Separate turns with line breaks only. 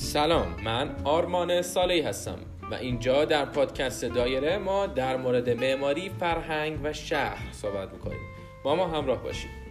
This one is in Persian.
سلام من آرمان سالی هستم و اینجا در پادکست دایره ما در مورد معماری، فرهنگ و شهر صحبت می‌کنیم. با ما همراه باشید.